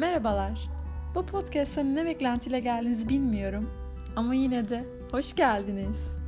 Merhabalar. Bu podcast'a ne beklentiyle geldiğinizi bilmiyorum. Ama yine de hoş geldiniz.